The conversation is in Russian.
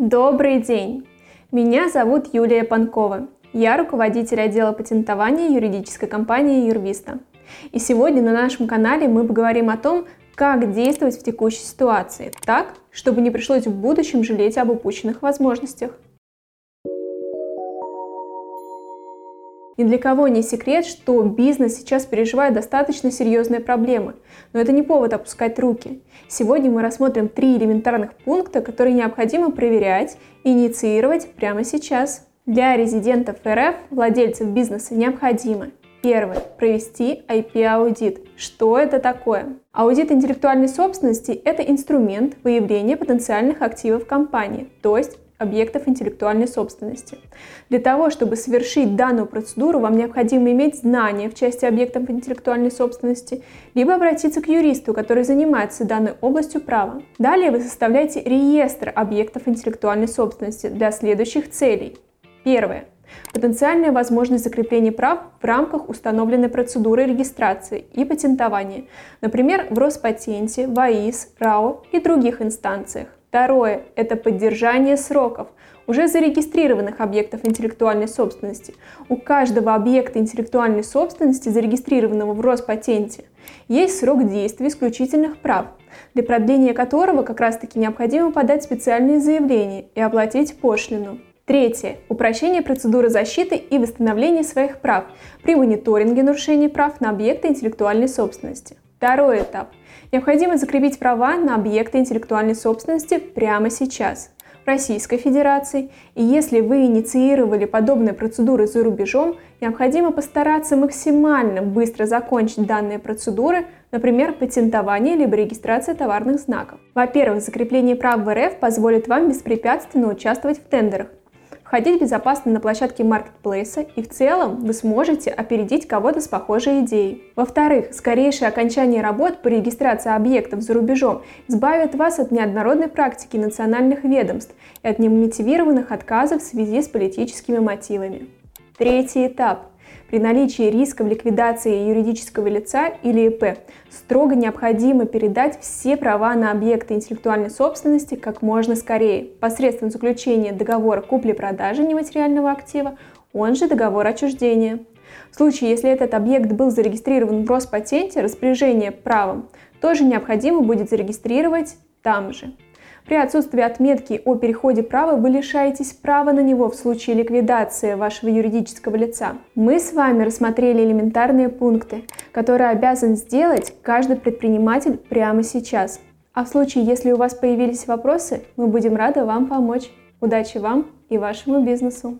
Добрый день! Меня зовут Юлия Панкова. Я руководитель отдела патентования юридической компании Юрвиста. И сегодня на нашем канале мы поговорим о том, как действовать в текущей ситуации, так, чтобы не пришлось в будущем жалеть об упущенных возможностях. Ни для кого не секрет, что бизнес сейчас переживает достаточно серьезные проблемы, но это не повод опускать руки. Сегодня мы рассмотрим три элементарных пункта, которые необходимо проверять и инициировать прямо сейчас. Для резидентов РФ, владельцев бизнеса, необходимо Первое. Провести IP-аудит. Что это такое? Аудит интеллектуальной собственности – это инструмент выявления потенциальных активов компании, то есть объектов интеллектуальной собственности. Для того, чтобы совершить данную процедуру, вам необходимо иметь знания в части объектов интеллектуальной собственности, либо обратиться к юристу, который занимается данной областью права. Далее вы составляете реестр объектов интеллектуальной собственности для следующих целей. Первое. Потенциальная возможность закрепления прав в рамках установленной процедуры регистрации и патентования, например, в Роспатенте, ВАИС, РАО и других инстанциях. Второе – это поддержание сроков уже зарегистрированных объектов интеллектуальной собственности. У каждого объекта интеллектуальной собственности, зарегистрированного в Роспатенте, есть срок действия исключительных прав, для продления которого как раз-таки необходимо подать специальные заявления и оплатить пошлину. Третье. Упрощение процедуры защиты и восстановления своих прав при мониторинге нарушений прав на объекты интеллектуальной собственности. Второй этап. Необходимо закрепить права на объекты интеллектуальной собственности прямо сейчас в Российской Федерации. И если вы инициировали подобные процедуры за рубежом, необходимо постараться максимально быстро закончить данные процедуры, например, патентование либо регистрация товарных знаков. Во-первых, закрепление прав в РФ позволит вам беспрепятственно участвовать в тендерах, Ходить безопасно на площадке маркетплейса и в целом вы сможете опередить кого-то с похожей идеей. Во-вторых, скорейшее окончание работ по регистрации объектов за рубежом избавит вас от неоднородной практики национальных ведомств и от немотивированных отказов в связи с политическими мотивами. Третий этап при наличии риска ликвидации юридического лица или ИП строго необходимо передать все права на объекты интеллектуальной собственности как можно скорее посредством заключения договора купли-продажи нематериального актива, он же договор отчуждения. В случае, если этот объект был зарегистрирован в Роспатенте, распоряжение правом тоже необходимо будет зарегистрировать там же. При отсутствии отметки о переходе права вы лишаетесь права на него в случае ликвидации вашего юридического лица. Мы с вами рассмотрели элементарные пункты, которые обязан сделать каждый предприниматель прямо сейчас. А в случае, если у вас появились вопросы, мы будем рады вам помочь. Удачи вам и вашему бизнесу!